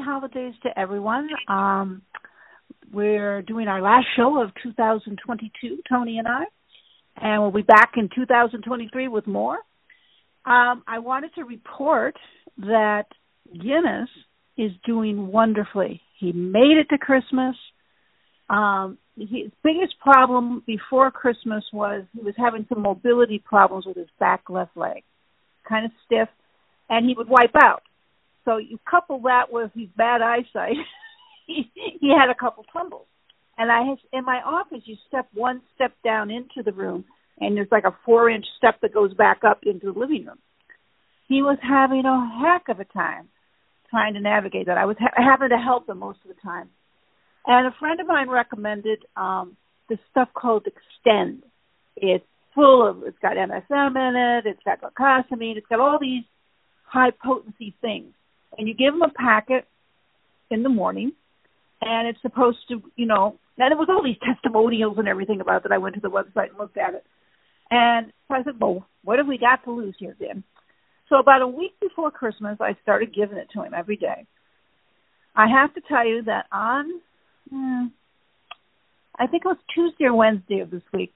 holidays to everyone. Um, we're doing our last show of 2022, Tony and I, and we'll be back in 2023 with more. Um, I wanted to report that Guinness is doing wonderfully. He made it to Christmas. Um, his biggest problem before Christmas was he was having some mobility problems with his back left leg, kind of stiff, and he would wipe out. So you couple that with his bad eyesight, he, he had a couple tumbles. And I, in my office, you step one step down into the room, and there's like a four-inch step that goes back up into the living room. He was having a heck of a time trying to navigate that. I was ha- having to help him most of the time. And a friend of mine recommended um this stuff called Extend. It's full of it's got MSM in it, it's got glucosamine, it's got all these high potency things. And you give them a packet in the morning and it's supposed to, you know, and it was all these testimonials and everything about that. I went to the website and looked at it. And so I said, well, what have we got to lose here, then? So about a week before Christmas, I started giving it to him every day. I have to tell you that on, hmm, I think it was Tuesday or Wednesday of this week,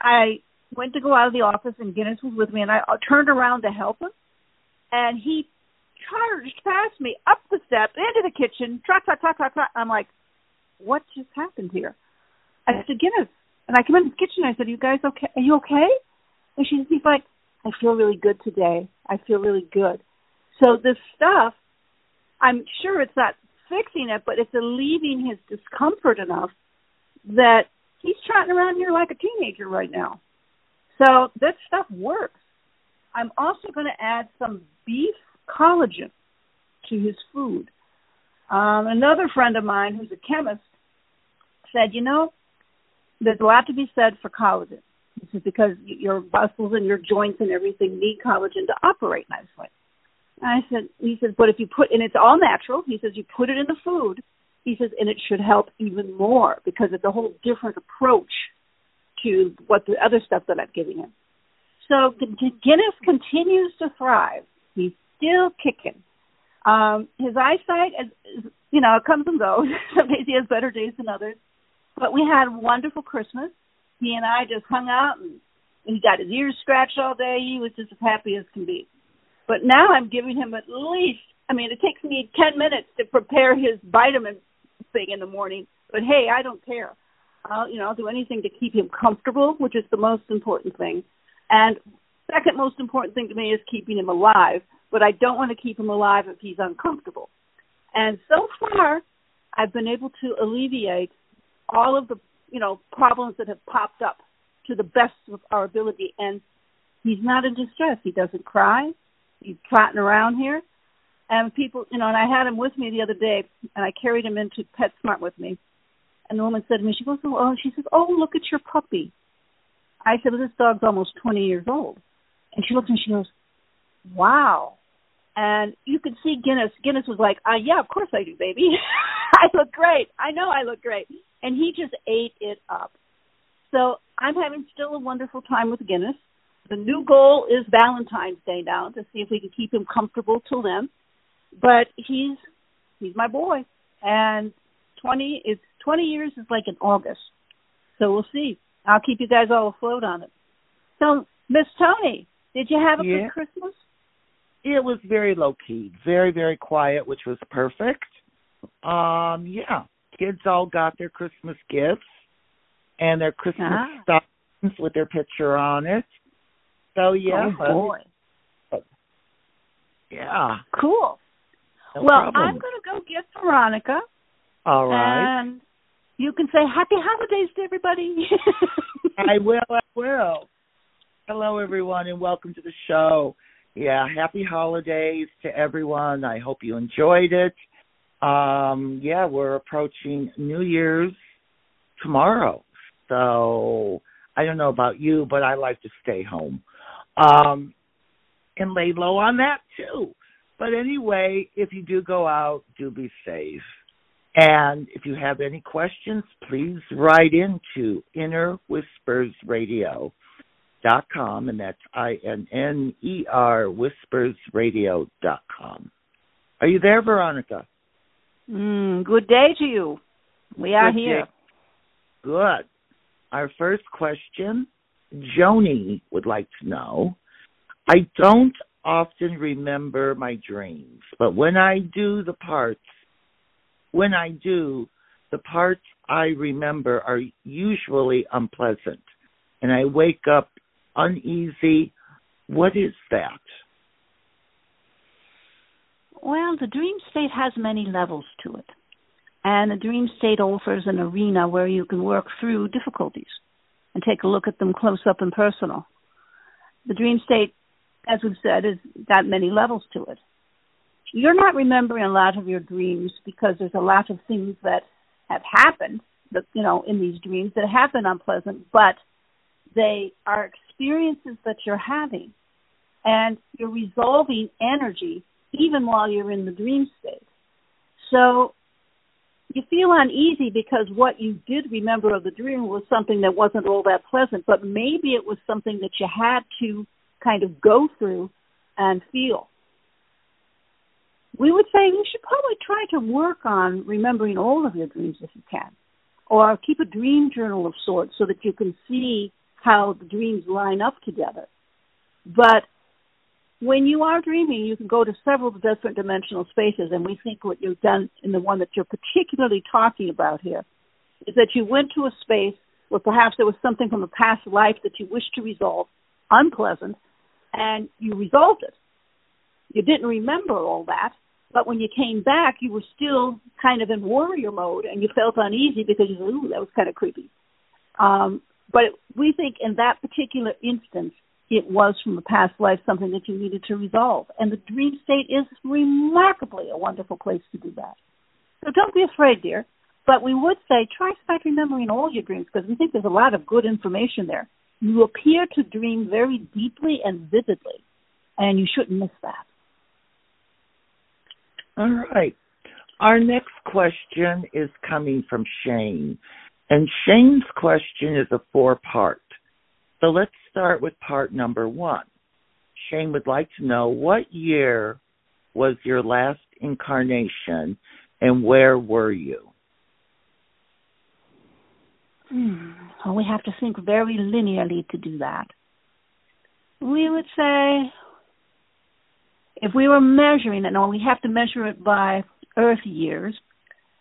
I went to go out of the office and Guinness was with me, and I turned around to help him, and he charged past me up the step into the kitchen, trot trot trot trot trot. I'm like, what just happened here? I said, Guinness, and I come into the kitchen. I said, you guys okay? Are you okay? And she's he's like, I feel really good today. I feel really good. So this stuff, I'm sure it's not fixing it, but it's alleviating his discomfort enough that he's trotting around here like a teenager right now. So this stuff works. I'm also going to add some beef collagen to his food. Um, another friend of mine who's a chemist said, you know, there's a lot to be said for collagen. This is because your muscles and your joints and everything need collagen to operate nicely. I said, he says, but if you put, and it's all natural. He says, you put it in the food. He says, and it should help even more because it's a whole different approach to what the other stuff that I'm giving him. So Guinness continues to thrive. He's still kicking. Um, his eyesight, is, you know, comes and goes. Some days he has better days than others. But we had a wonderful Christmas. He and I just hung out and he got his ears scratched all day. He was just as happy as can be. But now I'm giving him at least, I mean, it takes me 10 minutes to prepare his vitamin thing in the morning. But hey, I don't care. I'll, you know, I'll do anything to keep him comfortable, which is the most important thing. And second most important thing to me is keeping him alive. But I don't want to keep him alive if he's uncomfortable. And so far, I've been able to alleviate all of the, you know, problems that have popped up to the best of our ability. And he's not in distress. He doesn't cry he's trotting around here. And people, you know, and I had him with me the other day, and I carried him into PetSmart with me. And the woman said to me, she goes, oh, she says, oh, look at your puppy. I said, well, this dog's almost 20 years old. And she looks and she goes, wow. And you could see Guinness. Guinness was like, uh, yeah, of course I do, baby. I look great. I know I look great. And he just ate it up. So I'm having still a wonderful time with Guinness. The new goal is Valentine's Day now to see if we can keep him comfortable till then. But he's he's my boy, and twenty is twenty years is like in August, so we'll see. I'll keep you guys all afloat on it. So, Miss Tony, did you have a yeah. good Christmas? It was very low key, very very quiet, which was perfect. Um, yeah, kids all got their Christmas gifts and their Christmas ah. stockings with their picture on it. So yeah. Oh boy. Yeah. Cool. No well, problem. I'm going to go get Veronica. All right. And you can say happy holidays to everybody. I will. I will. Hello, everyone, and welcome to the show. Yeah, happy holidays to everyone. I hope you enjoyed it. Um, yeah, we're approaching New Year's tomorrow. So I don't know about you, but I like to stay home um, and lay low on that too. But anyway, if you do go out, do be safe. And if you have any questions, please write into innerwhispersradio.com, and that's I N N E R whispersradio.com. Are you there, Veronica? Mm, good day to you. We are Good here. day. Good. Our first question, Joni would like to know. I don't often remember my dreams, but when I do the parts, when I do, the parts I remember are usually unpleasant, and I wake up uneasy. What is that? Well, the dream state has many levels to it. And the dream state offers an arena where you can work through difficulties and take a look at them close up and personal. The dream state, as we've said, has got many levels to it. You're not remembering a lot of your dreams because there's a lot of things that have happened, that, you know, in these dreams that have been unpleasant, but they are experiences that you're having. And you're resolving energy even while you're in the dream state. So you feel uneasy because what you did remember of the dream was something that wasn't all that pleasant, but maybe it was something that you had to kind of go through and feel. We would say you should probably try to work on remembering all of your dreams if you can, or keep a dream journal of sorts so that you can see how the dreams line up together. But when you are dreaming, you can go to several different dimensional spaces, and we think what you've done in the one that you're particularly talking about here is that you went to a space where perhaps there was something from a past life that you wished to resolve, unpleasant, and you resolved it. You didn't remember all that, but when you came back, you were still kind of in warrior mode, and you felt uneasy because you said, "Ooh, that was kind of creepy." Um, but we think in that particular instance, it was from a past life something that you needed to resolve. And the dream state is remarkably a wonderful place to do that. So don't be afraid, dear. But we would say try start remembering all your dreams because we think there's a lot of good information there. You appear to dream very deeply and vividly, and you shouldn't miss that. All right. Our next question is coming from Shane. And Shane's question is a four part. So let's start with part number one. Shane would like to know what year was your last incarnation and where were you? Hmm. Well, we have to think very linearly to do that. We would say if we were measuring it, no, we have to measure it by Earth years.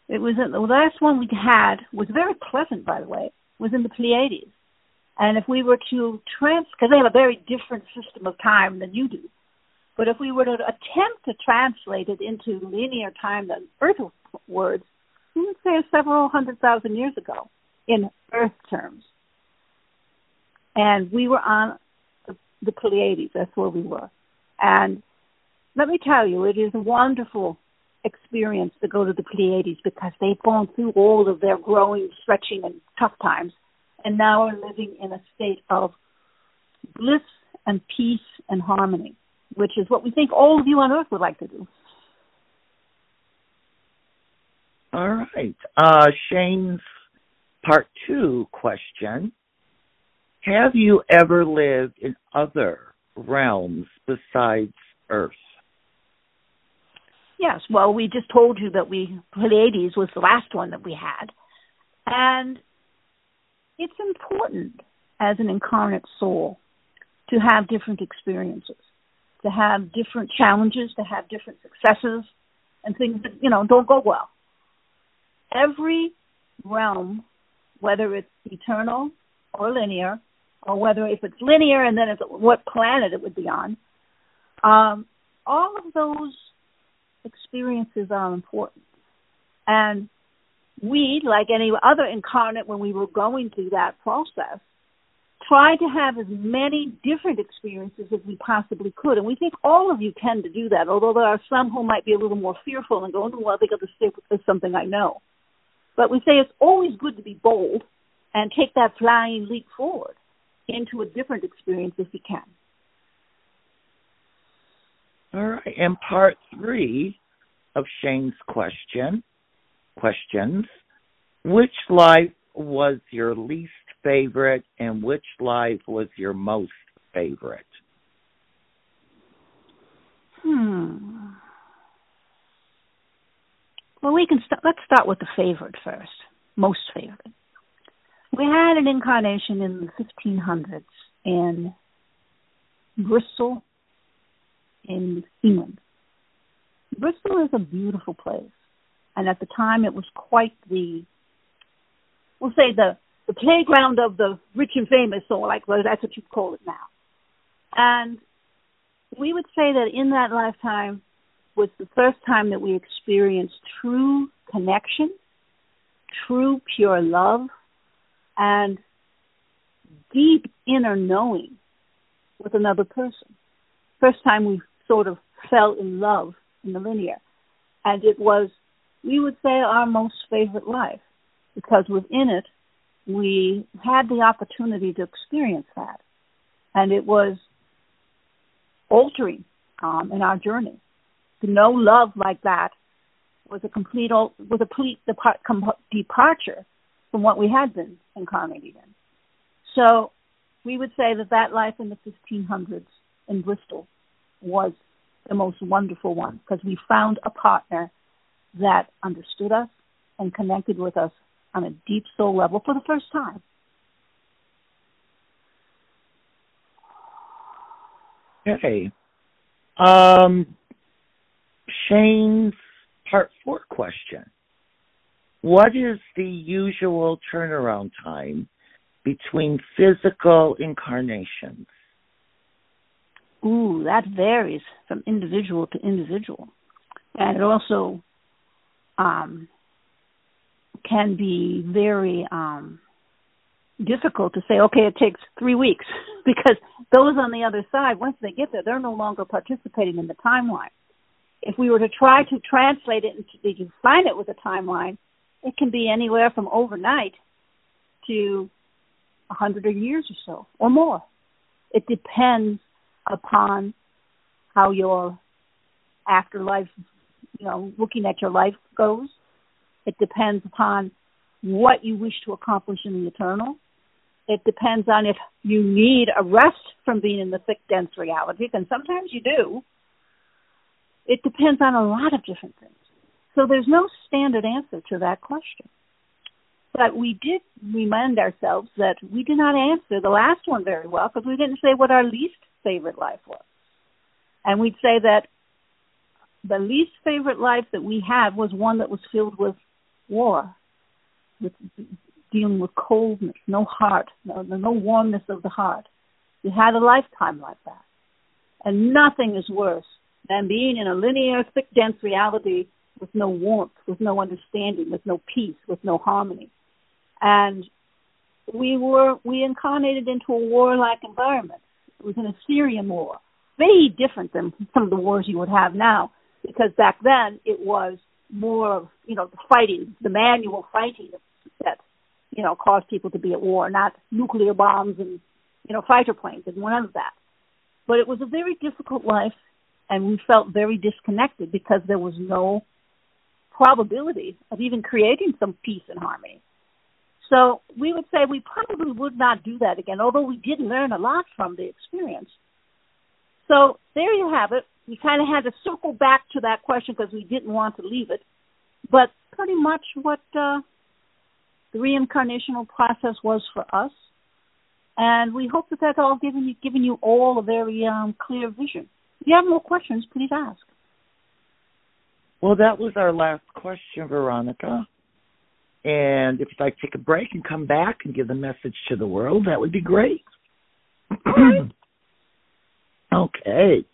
It was uh, the last one we had was very pleasant, by the way, was in the Pleiades. And if we were to trans, because they have a very different system of time than you do, but if we were to attempt to translate it into linear time, the Earth words, we would say several hundred thousand years ago in Earth terms. And we were on the, Pleiades. That's where we were. And let me tell you, it is wonderful experience to go to the Pleiades because they've gone through all of their growing, stretching, and tough times, and now are living in a state of bliss and peace and harmony, which is what we think all of you on Earth would like to do. All right. Uh, Shane's part two question Have you ever lived in other realms besides Earth? Yes, well, we just told you that we Pleiades was the last one that we had, and it's important as an incarnate soul to have different experiences, to have different challenges, to have different successes, and things that you know don't go well. Every realm, whether it's eternal or linear, or whether if it's linear and then it's what planet it would be on, um, all of those experiences are important. And we, like any other incarnate, when we were going through that process, tried to have as many different experiences as we possibly could. And we think all of you tend to do that, although there are some who might be a little more fearful and go, oh, well, I think I'll just stick with something I know. But we say it's always good to be bold and take that flying leap forward into a different experience if you can. All right. And part three of Shane's question questions. Which life was your least favorite and which life was your most favorite? Hmm. Well, we can let's start with the favorite first, most favorite. We had an incarnation in the 1500s in Bristol, in England. Bristol is a beautiful place, and at the time it was quite the, we'll say the the playground of the rich and famous, or like well, that's what you call it now. And we would say that in that lifetime was the first time that we experienced true connection, true pure love, and deep inner knowing with another person. First time we sort of fell in love in the linear. And it was, we would say, our most favorite life because within it, we had the opportunity to experience that. And it was altering um, in our journey. To know love like that was a complete was a complete depart, departure from what we had been incarnated in. So we would say that that life in the 1500s in Bristol was the most wonderful one because we found a partner that understood us and connected with us on a deep soul level for the first time. Okay. Um, Shane's part four question. What is the usual turnaround time between physical incarnations? Ooh, that varies from individual to individual. And it also um, can be very um, difficult to say, okay, it takes three weeks, because those on the other side, once they get there, they're no longer participating in the timeline. If we were to try to translate it and define it with a timeline, it can be anywhere from overnight to a hundred years or so, or more. It depends upon how your afterlife, you know, looking at your life goes. It depends upon what you wish to accomplish in the eternal. It depends on if you need a rest from being in the thick, dense reality, and sometimes you do. It depends on a lot of different things. So there's no standard answer to that question. But we did remind ourselves that we did not answer the last one very well because we didn't say what our least favorite life was. And we'd say that the least favorite life that we had was one that was filled with war, with dealing with coldness, no heart, no, no warmness of the heart. We had a lifetime like that. And nothing is worse than being in a linear, thick, dense reality with no warmth, with no understanding, with no peace, with no harmony. And we were we incarnated into a warlike environment. It was an Assyrian war, very different than some of the wars you would have now, because back then it was more of you know the fighting, the manual fighting that you know caused people to be at war, not nuclear bombs and you know fighter planes and none of that. But it was a very difficult life, and we felt very disconnected because there was no probability of even creating some peace and harmony. So we would say we probably would not do that again, although we did learn a lot from the experience. So there you have it. We kind of had to circle back to that question because we didn't want to leave it. But pretty much what uh, the reincarnational process was for us. And we hope that that's all given you, given you all a very um, clear vision. If you have more questions, please ask. Well, that was our last question, Veronica. And if you'd like to take a break and come back and give the message to the world, that would be great. okay.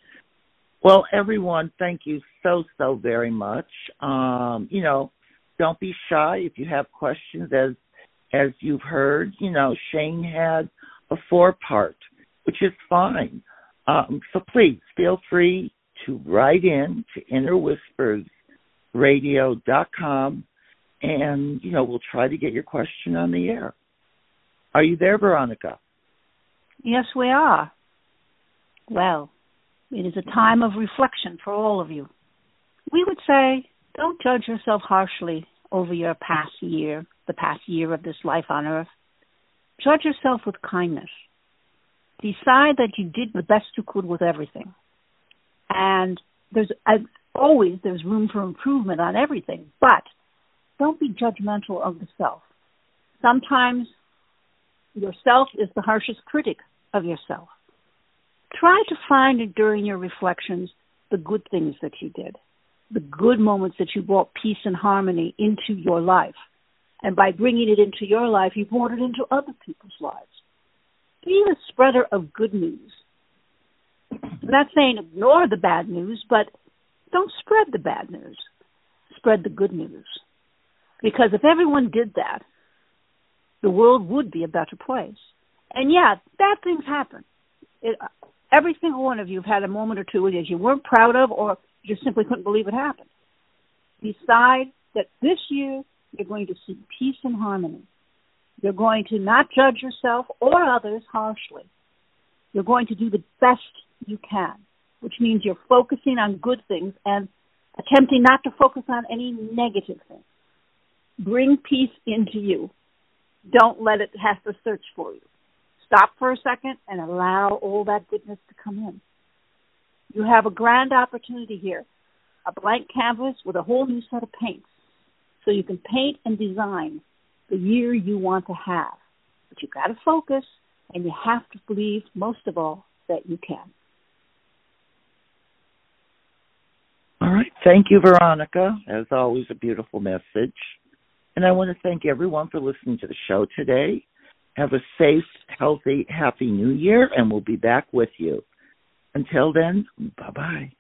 Well, everyone, thank you so, so very much. Um, you know, don't be shy if you have questions as as you've heard, you know, Shane had a four part, which is fine. Um, so please feel free to write in to innerwhispersradio.com and you know we'll try to get your question on the air. Are you there, Veronica? Yes, we are. Well, it is a time of reflection for all of you. We would say don't judge yourself harshly over your past year, the past year of this life on earth. Judge yourself with kindness. Decide that you did the best you could with everything. And there's always there's room for improvement on everything, but don't be judgmental of the self. Sometimes yourself is the harshest critic of yourself. Try to find during your reflections the good things that you did, the good moments that you brought peace and harmony into your life. And by bringing it into your life, you brought it into other people's lives. Be a spreader of good news. I'm not saying ignore the bad news, but don't spread the bad news. Spread the good news. Because if everyone did that, the world would be a better place. And yeah, bad things happen. It, every single one of you have had a moment or two that you weren't proud of or you just simply couldn't believe it happened. Decide that this year you're going to seek peace and harmony. You're going to not judge yourself or others harshly. You're going to do the best you can, which means you're focusing on good things and attempting not to focus on any negative things. Bring peace into you. Don't let it have to search for you. Stop for a second and allow all that goodness to come in. You have a grand opportunity here a blank canvas with a whole new set of paints. So you can paint and design the year you want to have. But you've got to focus and you have to believe, most of all, that you can. All right. Thank you, Veronica. As always, a beautiful message. And I want to thank everyone for listening to the show today. Have a safe, healthy, happy new year, and we'll be back with you. Until then, bye bye.